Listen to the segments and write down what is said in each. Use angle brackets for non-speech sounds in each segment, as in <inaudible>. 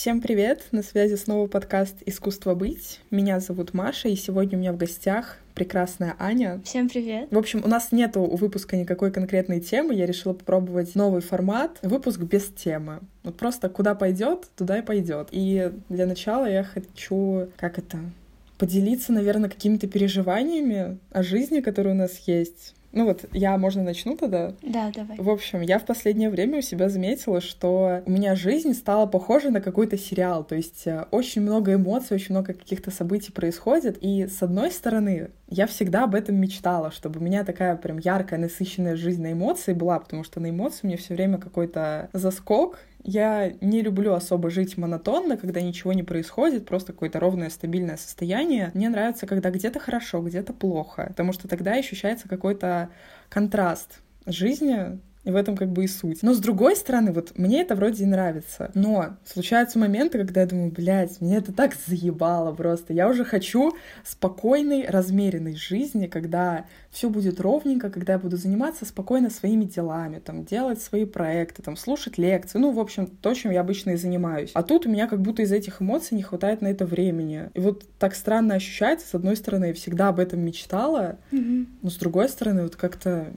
Всем привет! На связи снова подкаст «Искусство быть». Меня зовут Маша, и сегодня у меня в гостях прекрасная Аня. Всем привет! В общем, у нас нету у выпуска никакой конкретной темы. Я решила попробовать новый формат. Выпуск без темы. Вот просто куда пойдет, туда и пойдет. И для начала я хочу, как это, поделиться, наверное, какими-то переживаниями о жизни, которые у нас есть. Ну вот, я, можно, начну тогда? Да, давай. В общем, я в последнее время у себя заметила, что у меня жизнь стала похожа на какой-то сериал. То есть э, очень много эмоций, очень много каких-то событий происходит. И с одной стороны, я всегда об этом мечтала, чтобы у меня такая прям яркая, насыщенная жизнь на эмоции была, потому что на эмоции у меня все время какой-то заскок, я не люблю особо жить монотонно, когда ничего не происходит, просто какое-то ровное, стабильное состояние. Мне нравится, когда где-то хорошо, где-то плохо, потому что тогда ощущается какой-то контраст жизни, и в этом как бы и суть. Но с другой стороны, вот мне это вроде и нравится. Но случаются моменты, когда я думаю, блядь, мне это так заебало просто. Я уже хочу спокойной, размеренной жизни, когда все будет ровненько, когда я буду заниматься спокойно своими делами, там, делать свои проекты, там, слушать лекции, ну, в общем, то, чем я обычно и занимаюсь. А тут у меня как будто из этих эмоций не хватает на это времени. И вот так странно ощущается, с одной стороны, я всегда об этом мечтала, mm-hmm. но с другой стороны, вот как-то,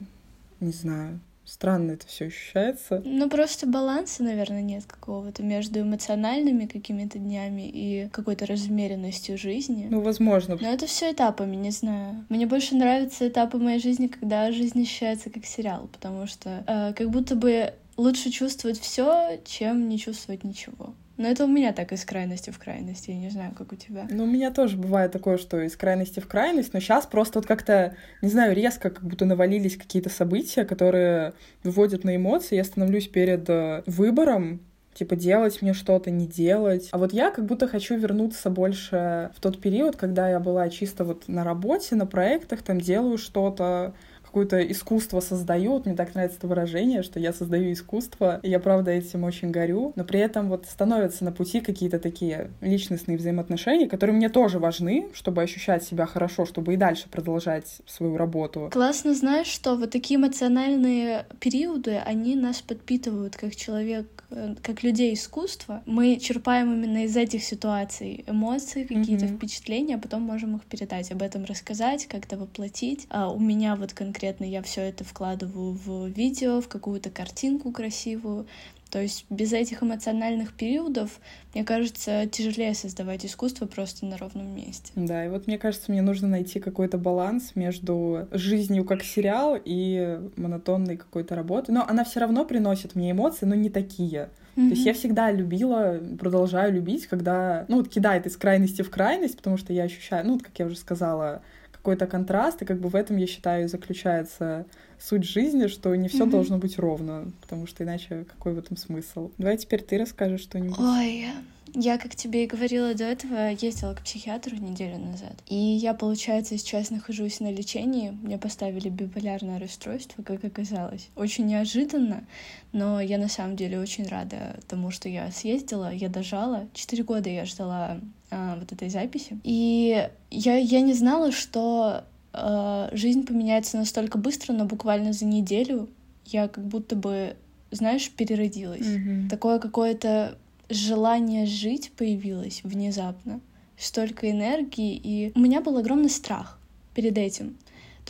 не знаю, странно это все ощущается. Ну, просто баланса, наверное, нет какого-то между эмоциональными какими-то днями и какой-то размеренностью жизни. Ну, возможно. Но это все этапами, не знаю. Мне больше нравятся этапы моей жизни, когда жизнь ощущается как сериал, потому что э, как будто бы лучше чувствовать все, чем не чувствовать ничего. Но это у меня так из крайности в крайность, я не знаю, как у тебя. Ну, у меня тоже бывает такое, что из крайности в крайность, но сейчас просто вот как-то, не знаю, резко как будто навалились какие-то события, которые выводят на эмоции, я становлюсь перед э, выбором, типа делать мне что-то, не делать. А вот я как будто хочу вернуться больше в тот период, когда я была чисто вот на работе, на проектах, там делаю что-то, какое-то искусство создаю. Вот мне так нравится это выражение, что я создаю искусство. И я, правда, этим очень горю. Но при этом вот становятся на пути какие-то такие личностные взаимоотношения, которые мне тоже важны, чтобы ощущать себя хорошо, чтобы и дальше продолжать свою работу. Классно знаешь, что вот такие эмоциональные периоды, они нас подпитывают как человек, э, как людей искусства. Мы черпаем именно из этих ситуаций эмоции, какие-то mm-hmm. впечатления, а потом можем их передать, об этом рассказать, как-то воплотить. А у меня вот конкретно конкретно я все это вкладываю в видео, в какую-то картинку красивую. То есть без этих эмоциональных периодов, мне кажется, тяжелее создавать искусство просто на ровном месте. Да, и вот мне кажется, мне нужно найти какой-то баланс между жизнью как сериал и монотонной какой-то работой. Но она все равно приносит мне эмоции, но не такие. Mm-hmm. То есть я всегда любила, продолжаю любить, когда, ну, вот кидает из крайности в крайность, потому что я ощущаю, ну, вот, как я уже сказала, какой-то контраст, и как бы в этом, я считаю, заключается суть жизни, что не все mm-hmm. должно быть ровно, потому что иначе какой в этом смысл? Давай теперь ты расскажешь что-нибудь. Ой, я, как тебе и говорила до этого, ездила к психиатру неделю назад. И я, получается, сейчас нахожусь на лечении. Мне поставили биполярное расстройство, как оказалось. Очень неожиданно, но я на самом деле очень рада тому, что я съездила, я дожала. Четыре года я ждала а, вот этой записи. И я, я не знала, что а, жизнь поменяется настолько быстро, но буквально за неделю я как будто бы, знаешь, переродилась. Mm-hmm. Такое какое-то желание жить появилось внезапно, столько энергии, и у меня был огромный страх перед этим.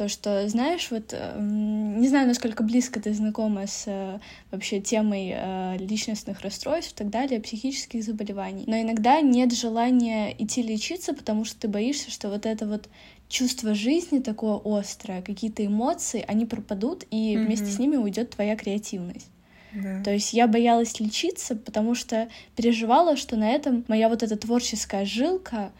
То, что, знаешь, вот эм, не знаю, насколько близко ты знакома с э, вообще темой э, личностных расстройств и так далее, психических заболеваний, но иногда нет желания идти лечиться, потому что ты боишься, что вот это вот чувство жизни такое острое, какие-то эмоции, они пропадут, и mm-hmm. вместе с ними уйдет твоя креативность. Да. То есть я боялась лечиться, потому что переживала, что на этом моя вот эта творческая жилка,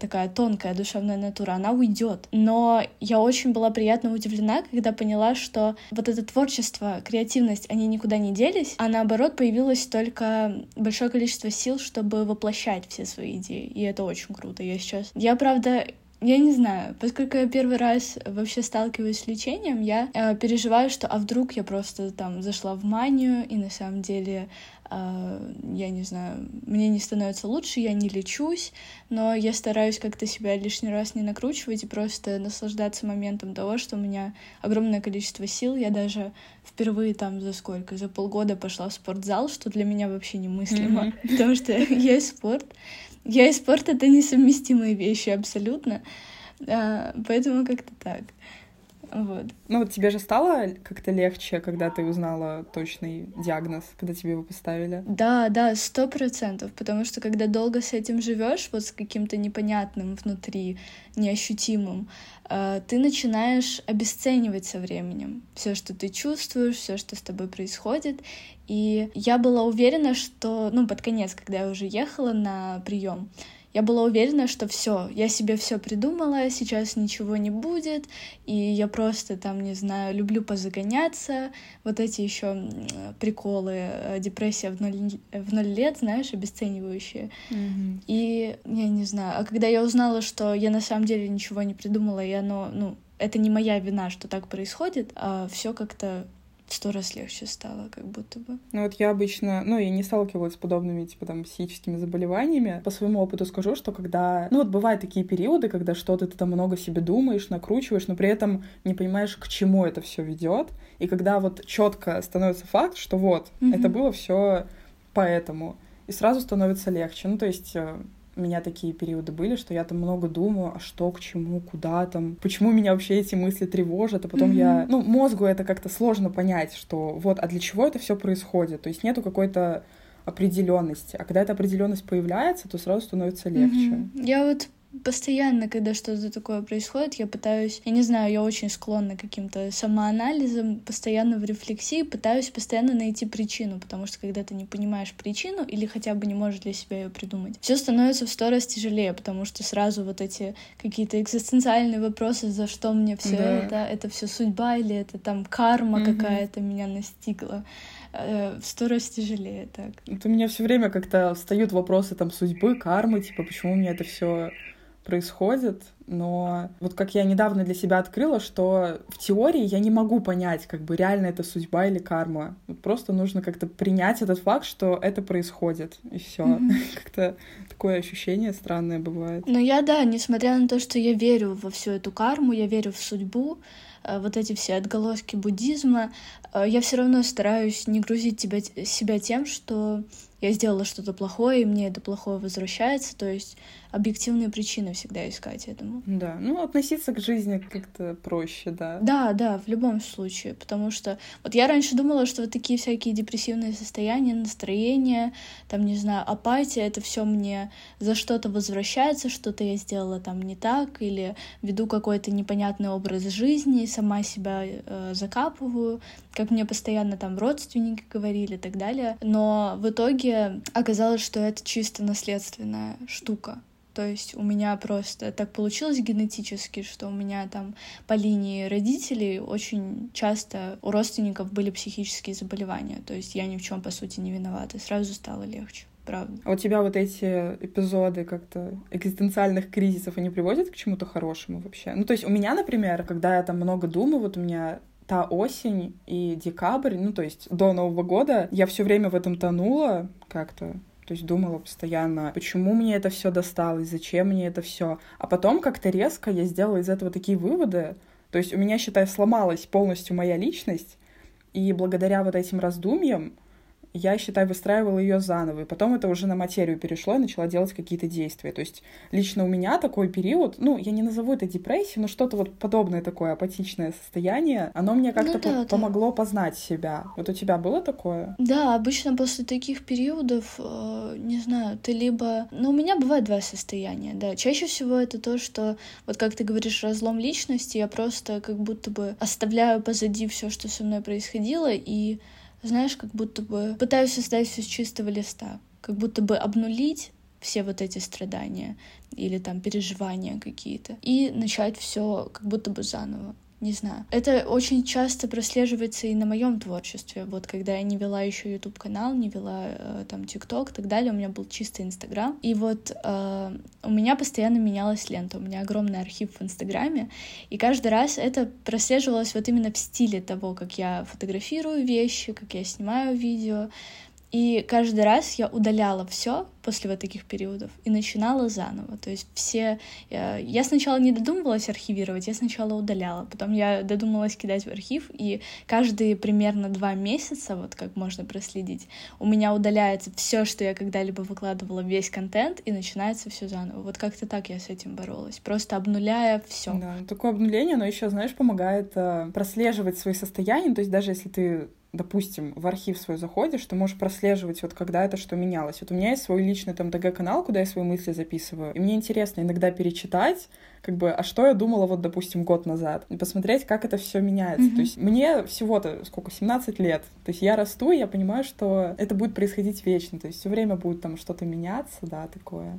такая тонкая душевная натура, она уйдет. Но я очень была приятно удивлена, когда поняла, что вот это творчество, креативность, они никуда не делись, а наоборот появилось только большое количество сил, чтобы воплощать все свои идеи. И это очень круто. Я сейчас... Я, правда, я не знаю, поскольку я первый раз вообще сталкиваюсь с лечением, я э, переживаю, что а вдруг я просто там зашла в манию, и на самом деле я не знаю, мне не становится лучше, я не лечусь, но я стараюсь как-то себя лишний раз не накручивать и просто наслаждаться моментом того, что у меня огромное количество сил. Я даже впервые там за сколько, за полгода пошла в спортзал, что для меня вообще немыслимо, mm-hmm. <laughs> потому что <laughs> я и спорт. Я и спорт — это несовместимые вещи абсолютно, а, поэтому как-то так. Вот. Ну вот тебе же стало как-то легче, когда ты узнала точный диагноз, когда тебе его поставили? Да, да, сто процентов, потому что когда долго с этим живешь, вот с каким-то непонятным внутри, неощутимым, э, ты начинаешь обесценивать со временем все, что ты чувствуешь, все, что с тобой происходит. И я была уверена, что, ну, под конец, когда я уже ехала на прием, я была уверена, что все, я себе все придумала, сейчас ничего не будет, и я просто там, не знаю, люблю позагоняться, вот эти еще приколы, э, депрессия в ноль, в ноль лет, знаешь, обесценивающие. Mm-hmm. И я не знаю, а когда я узнала, что я на самом деле ничего не придумала, и оно, ну, это не моя вина, что так происходит, а все как-то сто раз легче стало, как будто бы. Ну вот я обычно, ну, я не сталкивалась с подобными, типа, там, психическими заболеваниями. По своему опыту скажу, что когда... Ну вот бывают такие периоды, когда что-то ты там много себе думаешь, накручиваешь, но при этом не понимаешь, к чему это все ведет. И когда вот четко становится факт, что вот, mm-hmm. это было все поэтому, и сразу становится легче. Ну, то есть э, у меня такие периоды были, что я там много думаю, а что, к чему, куда там, почему меня вообще эти мысли тревожат, а потом mm-hmm. я, ну, мозгу это как-то сложно понять, что вот, а для чего это все происходит, то есть нету какой-то определенности, а когда эта определенность появляется, то сразу становится легче. Mm-hmm. Я вот постоянно, когда что-то такое происходит, я пытаюсь, я не знаю, я очень склонна к каким-то самоанализам, постоянно в рефлексии, пытаюсь постоянно найти причину, потому что когда ты не понимаешь причину или хотя бы не можешь для себя ее придумать, все становится в сто раз тяжелее, потому что сразу вот эти какие-то экзистенциальные вопросы, за что мне все да. это, это все судьба или это там карма mm-hmm. какая-то меня настигла э, в сто раз тяжелее так. Вот у меня все время как-то встают вопросы там судьбы, кармы, типа, почему мне это все происходит, но вот как я недавно для себя открыла, что в теории я не могу понять, как бы реально это судьба или карма. Вот просто нужно как-то принять этот факт, что это происходит, и все. Mm-hmm. <laughs> как-то такое ощущение странное бывает. Ну я да, несмотря на то, что я верю во всю эту карму, я верю в судьбу, вот эти все отголоски буддизма, э, я все равно стараюсь не грузить тебя, себя тем, что я сделала что-то плохое, и мне это плохое возвращается. То есть объективные причины всегда искать этому. Да, ну относиться к жизни как-то проще, да. Да, да, в любом случае, потому что вот я раньше думала, что вот такие всякие депрессивные состояния, настроения, там, не знаю, апатия, это все мне за что-то возвращается, что-то я сделала там не так, или веду какой-то непонятный образ жизни, сама себя э, закапываю, как мне постоянно там родственники говорили и так далее. Но в итоге оказалось, что это чисто наследственная штука. То есть у меня просто так получилось генетически, что у меня там по линии родителей очень часто у родственников были психические заболевания. То есть я ни в чем по сути не виновата. Сразу стало легче. Правда. А у тебя вот эти эпизоды как-то экзистенциальных кризисов, они приводят к чему-то хорошему вообще? Ну, то есть у меня, например, когда я там много думаю, вот у меня та осень и декабрь, ну, то есть до Нового года, я все время в этом тонула как-то. То есть думала постоянно, почему мне это все досталось, зачем мне это все. А потом как-то резко я сделала из этого такие выводы. То есть у меня, считай, сломалась полностью моя личность. И благодаря вот этим раздумьям я, считай, выстраивала ее заново. И потом это уже на материю перешло и начала делать какие-то действия. То есть лично у меня такой период, ну, я не назову это депрессией, но что-то вот подобное такое апатичное состояние, оно мне как-то ну, да, по- да. помогло познать себя. Вот у тебя было такое? Да, обычно после таких периодов, э, не знаю, ты либо... Ну, у меня бывает два состояния, да. Чаще всего это то, что, вот как ты говоришь, разлом личности, я просто как будто бы оставляю позади все, что со мной происходило, и знаешь, как будто бы пытаюсь создать все с чистого листа, как будто бы обнулить все вот эти страдания или там переживания какие-то и начать все как будто бы заново. Не знаю. Это очень часто прослеживается и на моем творчестве. Вот когда я не вела еще YouTube канал, не вела э, там TikTok и так далее, у меня был чистый Инстаграм. И вот э, у меня постоянно менялась лента. У меня огромный архив в Инстаграме. И каждый раз это прослеживалось вот именно в стиле того, как я фотографирую вещи, как я снимаю видео, и каждый раз я удаляла все после вот таких периодов и начинала заново. То есть все... Э, я сначала не додумывалась архивировать, я сначала удаляла. Потом я додумалась кидать в архив, и каждые примерно два месяца, вот как можно проследить, у меня удаляется все, что я когда-либо выкладывала, весь контент, и начинается все заново. Вот как-то так я с этим боролась. Просто обнуляя все. Да, такое обнуление, но еще, знаешь, помогает э, прослеживать свои состояния. То есть даже если ты допустим, в архив свой заходишь, ты можешь прослеживать, вот когда это что менялось. Вот у меня есть свой личный там ДГ-канал, куда я свои мысли записываю, и мне интересно иногда перечитать, как бы, а что я думала вот, допустим, год назад, и посмотреть, как это все меняется. Mm-hmm. То есть мне всего-то сколько, 17 лет. То есть я расту, и я понимаю, что это будет происходить вечно. То есть все время будет там что-то меняться, да, такое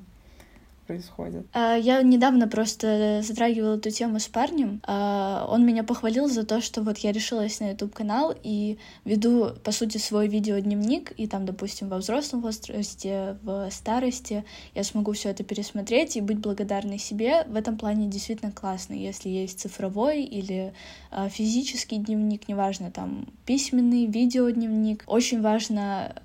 происходит? А, я недавно просто затрагивала эту тему с парнем. А, он меня похвалил за то, что вот я решилась на YouTube канал и веду, по сути, свой видеодневник, и там, допустим, во взрослом возрасте, в старости я смогу все это пересмотреть и быть благодарной себе. В этом плане действительно классно, если есть цифровой или а, физический дневник, неважно, там письменный, видеодневник. Очень важно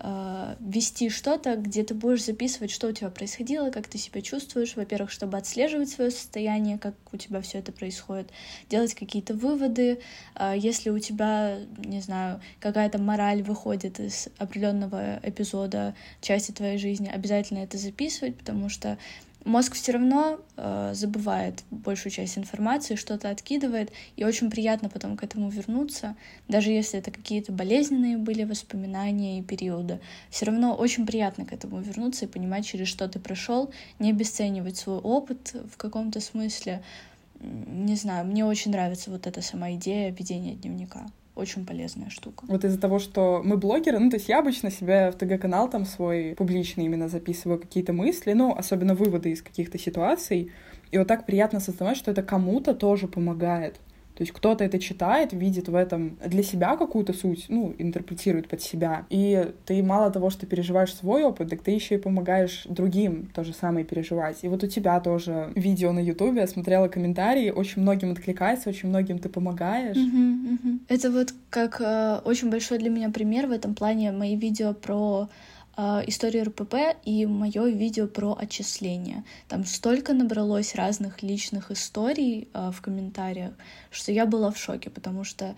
вести что-то, где ты будешь записывать, что у тебя происходило, как ты себя чувствуешь, чувствуешь, во-первых, чтобы отслеживать свое состояние, как у тебя все это происходит, делать какие-то выводы, а, если у тебя, не знаю, какая-то мораль выходит из определенного эпизода, части твоей жизни, обязательно это записывать, потому что мозг все равно э, забывает большую часть информации, что-то откидывает, и очень приятно потом к этому вернуться, даже если это какие-то болезненные были воспоминания и периоды. Все равно очень приятно к этому вернуться и понимать, через что ты прошел, не обесценивать свой опыт в каком-то смысле. Не знаю, мне очень нравится вот эта сама идея ведения дневника очень полезная штука. Вот из-за того, что мы блогеры, ну, то есть я обычно себя в ТГ-канал там свой публичный именно записываю какие-то мысли, ну, особенно выводы из каких-то ситуаций, и вот так приятно осознавать, что это кому-то тоже помогает. То есть кто-то это читает, видит в этом для себя какую-то суть, ну, интерпретирует под себя. И ты мало того, что переживаешь свой опыт, так ты еще и помогаешь другим то же самое переживать. И вот у тебя тоже видео на Ютубе, я смотрела комментарии, очень многим откликается, очень многим ты помогаешь. Uh-huh, uh-huh. Это вот как э, очень большой для меня пример в этом плане мои видео про историю РПП и мое видео про отчисления. Там столько набралось разных личных историй э, в комментариях, что я была в шоке, потому что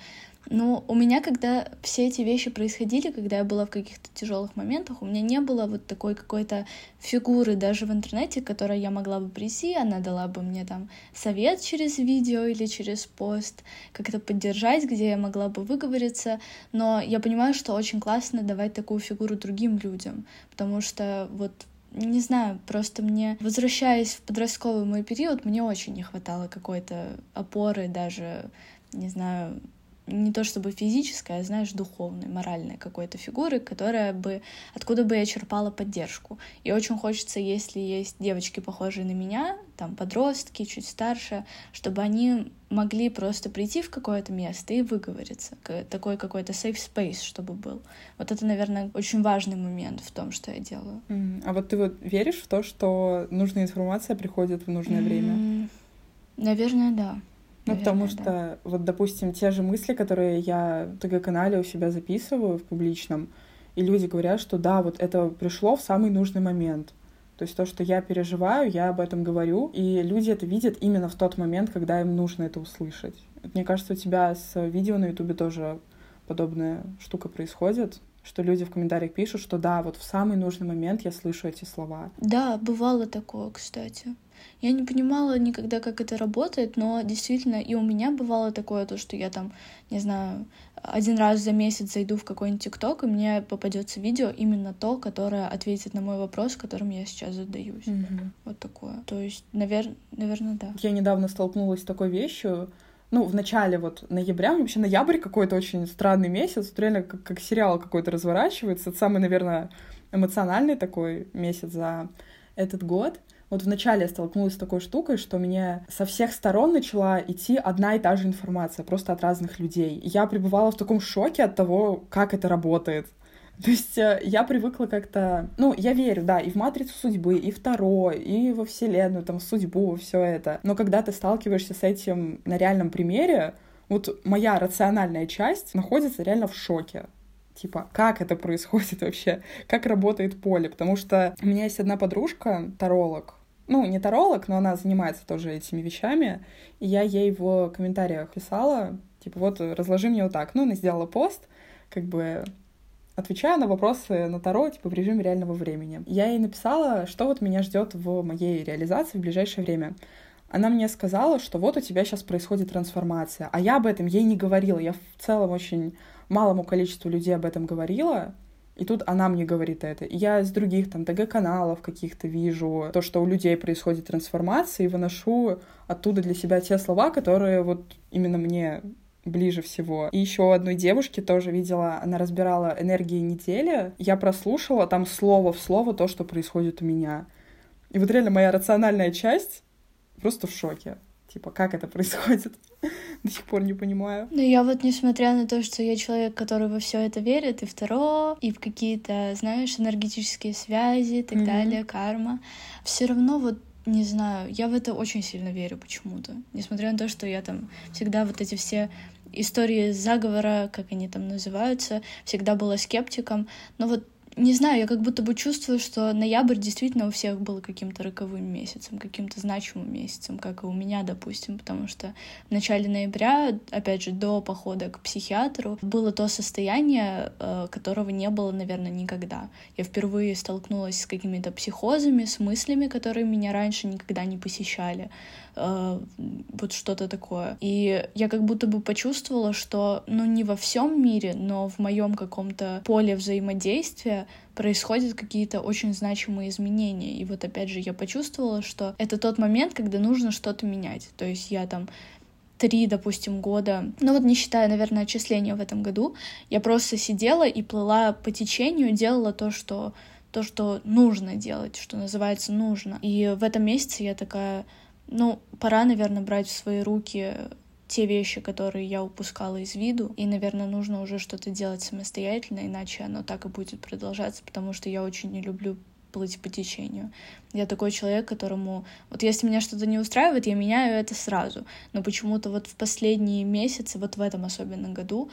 но у меня, когда все эти вещи происходили, когда я была в каких-то тяжелых моментах, у меня не было вот такой какой-то фигуры даже в интернете, которой я могла бы прийти, она дала бы мне там совет через видео или через пост, как-то поддержать, где я могла бы выговориться. Но я понимаю, что очень классно давать такую фигуру другим людям, потому что вот не знаю, просто мне, возвращаясь в подростковый мой период, мне очень не хватало какой-то опоры даже, не знаю, не то чтобы физической, а, знаешь, духовной, моральной какой-то фигуры, которая бы, откуда бы я черпала поддержку. И очень хочется, если есть девочки, похожие на меня, там, подростки, чуть старше, чтобы они могли просто прийти в какое-то место и выговориться. Такой какой-то safe space, чтобы был. Вот это, наверное, очень важный момент в том, что я делаю. Mm. А вот ты вот веришь в то, что нужная информация приходит в нужное mm. время? Наверное, да. Ну, Наверное, потому что, да. вот, допустим, те же мысли, которые я в ТГ-канале у себя записываю в публичном, и люди говорят, что да, вот это пришло в самый нужный момент. То есть то, что я переживаю, я об этом говорю, и люди это видят именно в тот момент, когда им нужно это услышать. Мне кажется, у тебя с видео на Ютубе тоже подобная штука происходит, что люди в комментариях пишут, что да, вот в самый нужный момент я слышу эти слова. Да, бывало такое, кстати. Я не понимала никогда, как это работает, но действительно и у меня бывало такое, то, что я там, не знаю, один раз за месяц зайду в какой-нибудь ТикТок, и мне попадется видео именно то, которое ответит на мой вопрос, которым я сейчас задаюсь. Угу. Вот такое. То есть, навер... наверное, да. Я недавно столкнулась с такой вещью, ну, в начале вот ноября, вообще ноябрь какой-то очень странный месяц, вот реально как, как сериал какой-то разворачивается. Это самый, наверное, эмоциональный такой месяц за этот год. Вот вначале я столкнулась с такой штукой, что мне со всех сторон начала идти одна и та же информация, просто от разных людей. Я пребывала в таком шоке от того, как это работает. <laughs> То есть э, я привыкла как-то... Ну, я верю, да, и в матрицу судьбы, и в Таро, и во Вселенную, там, в судьбу, все это. Но когда ты сталкиваешься с этим на реальном примере, вот моя рациональная часть находится реально в шоке. Типа, как это происходит <laughs> вообще? Как работает поле? Потому что у меня есть одна подружка, таролог, ну, не таролог, но она занимается тоже этими вещами, и я ей в комментариях писала, типа, вот, разложи мне вот так. Ну, она сделала пост, как бы отвечая на вопросы на Таро, типа, в режиме реального времени. Я ей написала, что вот меня ждет в моей реализации в ближайшее время. Она мне сказала, что вот у тебя сейчас происходит трансформация, а я об этом ей не говорила. Я в целом очень малому количеству людей об этом говорила, и тут она мне говорит это. И я с других там ТГ-каналов каких-то вижу то, что у людей происходит трансформация, и выношу оттуда для себя те слова, которые вот именно мне ближе всего. И еще одной девушке тоже видела, она разбирала энергии недели. Я прослушала там слово в слово то, что происходит у меня. И вот реально моя рациональная часть просто в шоке. Типа, как это происходит? <laughs> До сих пор не понимаю. Ну, я вот, несмотря на то, что я человек, который во все это верит, и второ, и в какие-то, знаешь, энергетические связи и так mm-hmm. далее, карма, все равно вот не знаю, я в это очень сильно верю почему-то. Несмотря на то, что я там всегда вот эти все истории заговора, как они там называются, всегда была скептиком. Но вот не знаю, я как будто бы чувствую, что ноябрь действительно у всех был каким-то роковым месяцем, каким-то значимым месяцем, как и у меня, допустим, потому что в начале ноября, опять же, до похода к психиатру, было то состояние, э, которого не было, наверное, никогда. Я впервые столкнулась с какими-то психозами, с мыслями, которые меня раньше никогда не посещали э, вот что-то такое. И я как будто бы почувствовала, что, ну, не во всем мире, но в моем каком-то поле взаимодействия происходят какие-то очень значимые изменения. И вот опять же я почувствовала, что это тот момент, когда нужно что-то менять. То есть я там три, допустим, года, ну вот не считая, наверное, отчисления в этом году, я просто сидела и плыла по течению, делала то, что то, что нужно делать, что называется нужно. И в этом месяце я такая, ну, пора, наверное, брать в свои руки те вещи, которые я упускала из виду, и, наверное, нужно уже что-то делать самостоятельно, иначе оно так и будет продолжаться, потому что я очень не люблю плыть по течению. Я такой человек, которому... Вот если меня что-то не устраивает, я меняю это сразу. Но почему-то вот в последние месяцы, вот в этом особенно году,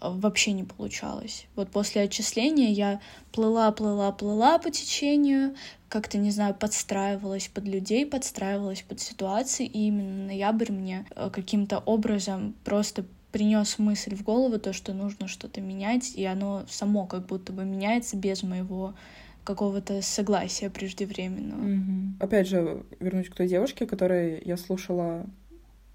вообще не получалось. Вот после отчисления я плыла, плыла, плыла по течению, как-то, не знаю, подстраивалась под людей, подстраивалась под ситуации, и именно ноябрь мне э, каким-то образом просто принес мысль в голову, то, что нужно что-то менять, и оно само как будто бы меняется без моего какого-то согласия преждевременного. Mm-hmm. Опять же, вернусь к той девушке, которой я слушала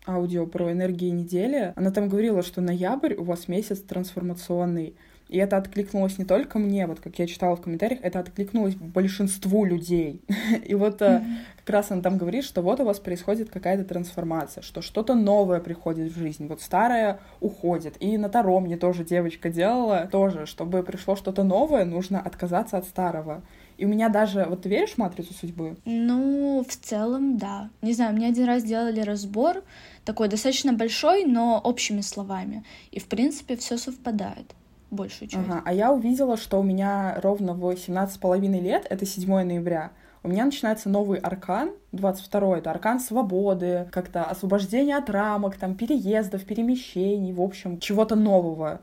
аудио про энергии недели, она там говорила, что ноябрь у вас месяц трансформационный. И это откликнулось не только мне, вот как я читала в комментариях, это откликнулось большинству людей. <laughs> И вот mm-hmm. как раз она там говорит, что вот у вас происходит какая-то трансформация, что что-то новое приходит в жизнь, вот старое уходит. И на Таро мне тоже девочка делала тоже, чтобы пришло что-то новое, нужно отказаться от старого. И у меня даже... Вот ты веришь в матрицу судьбы? Ну, в целом, да. Не знаю, мне один раз делали разбор, такой достаточно большой, но общими словами. И, в принципе, все совпадает большую часть. Ага. А я увидела, что у меня ровно в 17,5 лет, это 7 ноября, у меня начинается новый аркан, 22-й, это аркан свободы, как-то освобождение от рамок, там, переездов, перемещений, в общем, чего-то нового.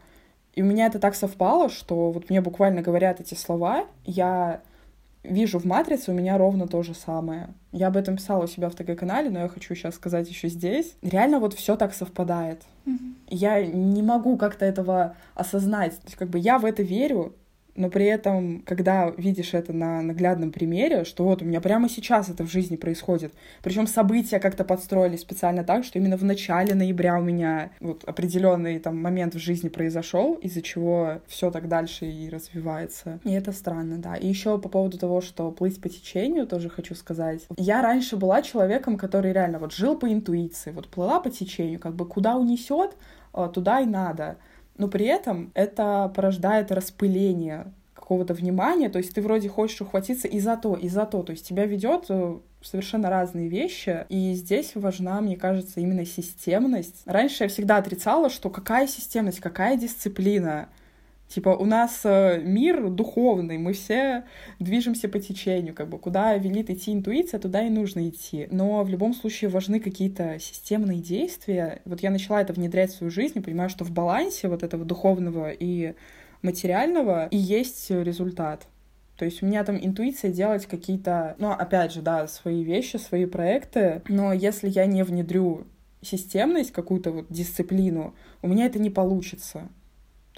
И у меня это так совпало, что вот мне буквально говорят эти слова, я вижу в матрице у меня ровно то же самое. Я об этом писала у себя в ТГ-канале, но я хочу сейчас сказать еще здесь. Реально вот все так совпадает. Mm-hmm. Я не могу как-то этого осознать. То есть как бы я в это верю, но при этом, когда видишь это на наглядном примере, что вот у меня прямо сейчас это в жизни происходит, причем события как-то подстроились специально так, что именно в начале ноября у меня вот определенный там момент в жизни произошел, из-за чего все так дальше и развивается. И это странно, да. И еще по поводу того, что плыть по течению, тоже хочу сказать. Я раньше была человеком, который реально вот жил по интуиции, вот плыла по течению, как бы куда унесет, а, туда и надо но при этом это порождает распыление какого-то внимания, то есть ты вроде хочешь ухватиться и за то, и за то, то есть тебя ведет э, совершенно разные вещи, и здесь важна, мне кажется, именно системность. Раньше я всегда отрицала, что какая системность, какая дисциплина, Типа у нас э, мир духовный, мы все движемся по течению, как бы куда велит идти интуиция, туда и нужно идти. Но в любом случае важны какие-то системные действия. Вот я начала это внедрять в свою жизнь и понимаю, что в балансе вот этого духовного и материального и есть результат. То есть у меня там интуиция делать какие-то, ну, опять же, да, свои вещи, свои проекты, но если я не внедрю системность, какую-то вот дисциплину, у меня это не получится.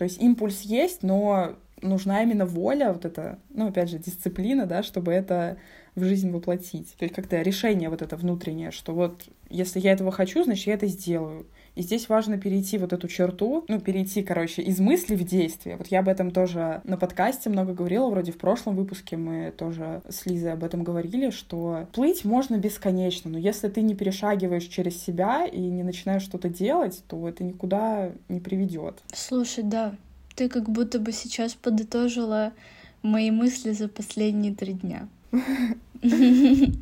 То есть импульс есть, но нужна именно воля, вот это, ну, опять же, дисциплина, да, чтобы это в жизнь воплотить. То есть как-то решение вот это внутреннее, что вот если я этого хочу, значит, я это сделаю. И здесь важно перейти вот эту черту, ну, перейти, короче, из мысли в действие. Вот я об этом тоже на подкасте много говорила, вроде в прошлом выпуске мы тоже с Лизой об этом говорили, что плыть можно бесконечно, но если ты не перешагиваешь через себя и не начинаешь что-то делать, то это никуда не приведет. Слушай, да, ты как будто бы сейчас подытожила мои мысли за последние три дня. <laughs> <laughs>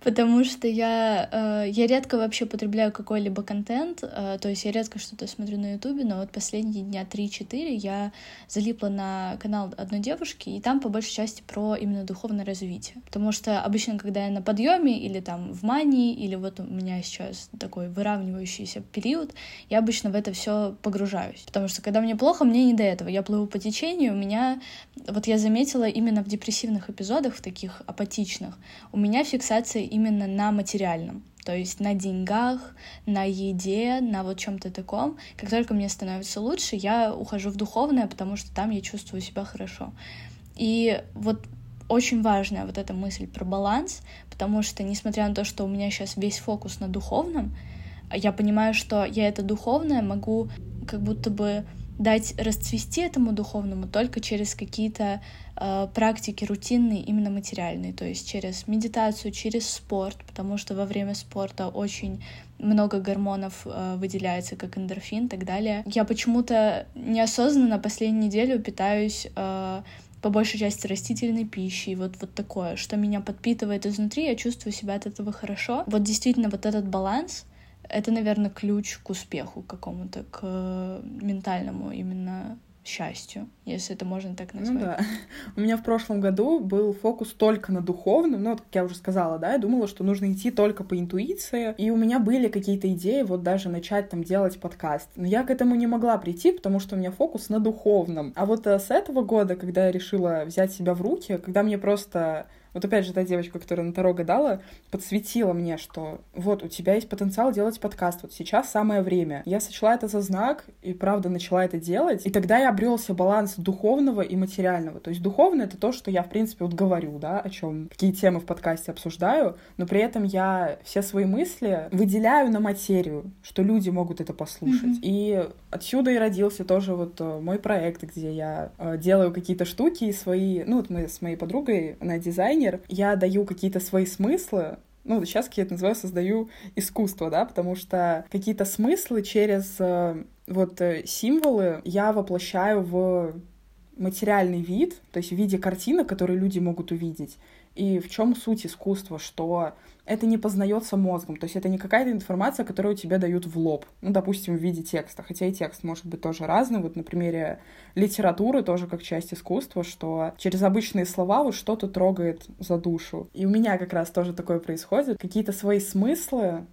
Потому что я, э, я редко вообще потребляю какой-либо контент, э, то есть я редко что-то смотрю на Ютубе, но вот последние дня 3-4 я залипла на канал одной девушки, и там по большей части про именно духовное развитие. Потому что обычно, когда я на подъеме или там в мании, или вот у меня сейчас такой выравнивающийся период, я обычно в это все погружаюсь. Потому что когда мне плохо, мне не до этого. Я плыву по течению, у меня, вот я заметила именно в депрессивных эпизодах, в таких апатичных, животных, у меня фиксация именно на материальном. То есть на деньгах, на еде, на вот чем-то таком. Как только мне становится лучше, я ухожу в духовное, потому что там я чувствую себя хорошо. И вот очень важная вот эта мысль про баланс, потому что, несмотря на то, что у меня сейчас весь фокус на духовном, я понимаю, что я это духовное могу как будто бы дать расцвести этому духовному только через какие-то э, практики рутинные, именно материальные, то есть через медитацию, через спорт, потому что во время спорта очень много гормонов э, выделяется, как эндорфин и так далее. Я почему-то неосознанно последнюю неделю питаюсь э, по большей части растительной пищей, вот, вот такое, что меня подпитывает изнутри, я чувствую себя от этого хорошо. Вот действительно вот этот баланс, это, наверное, ключ к успеху какому-то, к ментальному именно счастью, если это можно так ну назвать. Ну да. <laughs> У меня в прошлом году был фокус только на духовном, ну, вот, как я уже сказала, да, я думала, что нужно идти только по интуиции, и у меня были какие-то идеи вот даже начать там делать подкаст. Но я к этому не могла прийти, потому что у меня фокус на духовном. А вот э, с этого года, когда я решила взять себя в руки, когда мне просто вот опять же, та девочка, которая на Таро гадала, подсветила мне, что вот у тебя есть потенциал делать подкаст, вот сейчас самое время. Я сочла это за знак и правда начала это делать, и тогда я обрелся баланс духовного и материального. То есть духовное — это то, что я, в принципе, вот говорю, да, о чем, какие темы в подкасте обсуждаю, но при этом я все свои мысли выделяю на материю, что люди могут это послушать. Mm-hmm. И отсюда и родился тоже вот э, мой проект, где я э, делаю какие-то штуки свои, ну вот мы с моей подругой на дизайне дизайнер, я даю какие-то свои смыслы, ну, сейчас я это называю, создаю искусство, да, потому что какие-то смыслы через э, вот э, символы я воплощаю в материальный вид, то есть в виде картинок, которые люди могут увидеть. И в чем суть искусства, что это не познается мозгом, то есть это не какая-то информация, которую тебе дают в лоб, ну, допустим, в виде текста, хотя и текст может быть тоже разный, вот на примере литературы тоже как часть искусства, что через обычные слова вот что-то трогает за душу. И у меня как раз тоже такое происходит, какие-то свои смыслы,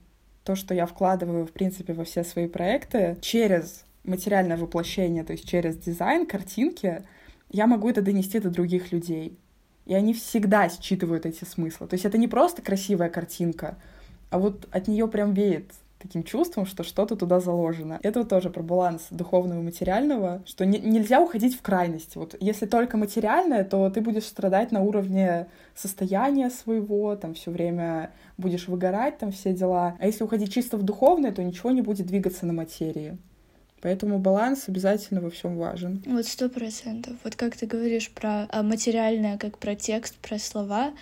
то, что я вкладываю, в принципе, во все свои проекты, через материальное воплощение, то есть через дизайн, картинки, я могу это донести до других людей и они всегда считывают эти смыслы. То есть это не просто красивая картинка, а вот от нее прям веет таким чувством, что что-то туда заложено. Это вот тоже про баланс духовного и материального, что не, нельзя уходить в крайность. Вот если только материальное, то ты будешь страдать на уровне состояния своего, там все время будешь выгорать, там все дела. А если уходить чисто в духовное, то ничего не будет двигаться на материи. Поэтому баланс обязательно во всем важен. Вот сто процентов. Вот как ты говоришь про а, материальное, как про текст, про слова,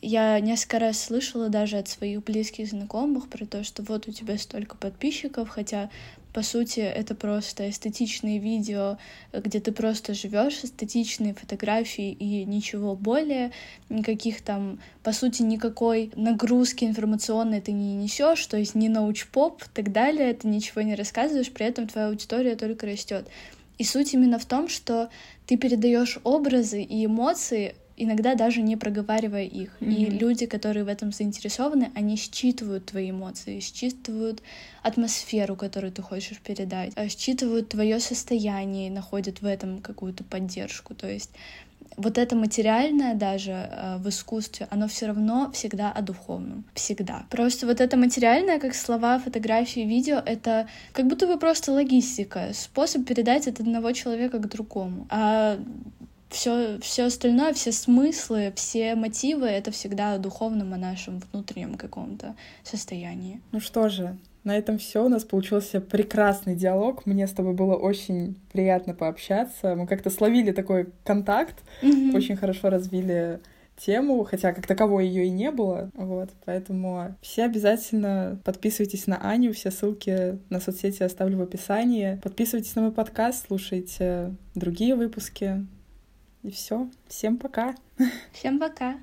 я несколько раз слышала даже от своих близких знакомых про то, что вот у тебя столько подписчиков, хотя По сути, это просто эстетичные видео, где ты просто живешь, эстетичные фотографии и ничего более, никаких там, по сути, никакой нагрузки информационной ты не несешь, то есть ни научпоп и так далее, ты ничего не рассказываешь, при этом твоя аудитория только растет. И суть именно в том, что ты передаешь образы и эмоции иногда даже не проговаривая их. Mm-hmm. И люди, которые в этом заинтересованы, они считывают твои эмоции, считывают атмосферу, которую ты хочешь передать, а считывают твое состояние и находят в этом какую-то поддержку. То есть вот это материальное даже э, в искусстве, оно все равно всегда о духовном. Всегда. Просто вот это материальное, как слова, фотографии, видео, это как будто бы просто логистика, способ передать от одного человека к другому. А все, все остальное, все смыслы, все мотивы — это всегда о духовном, о нашем внутреннем каком-то состоянии. Ну что же, на этом все. У нас получился прекрасный диалог. Мне с тобой было очень приятно пообщаться. Мы как-то словили такой контакт, mm-hmm. очень хорошо развили тему, хотя как таковой ее и не было. Вот, поэтому все обязательно подписывайтесь на Аню, все ссылки на соцсети оставлю в описании. Подписывайтесь на мой подкаст, слушайте другие выпуски. И все. Всем пока. Всем пока.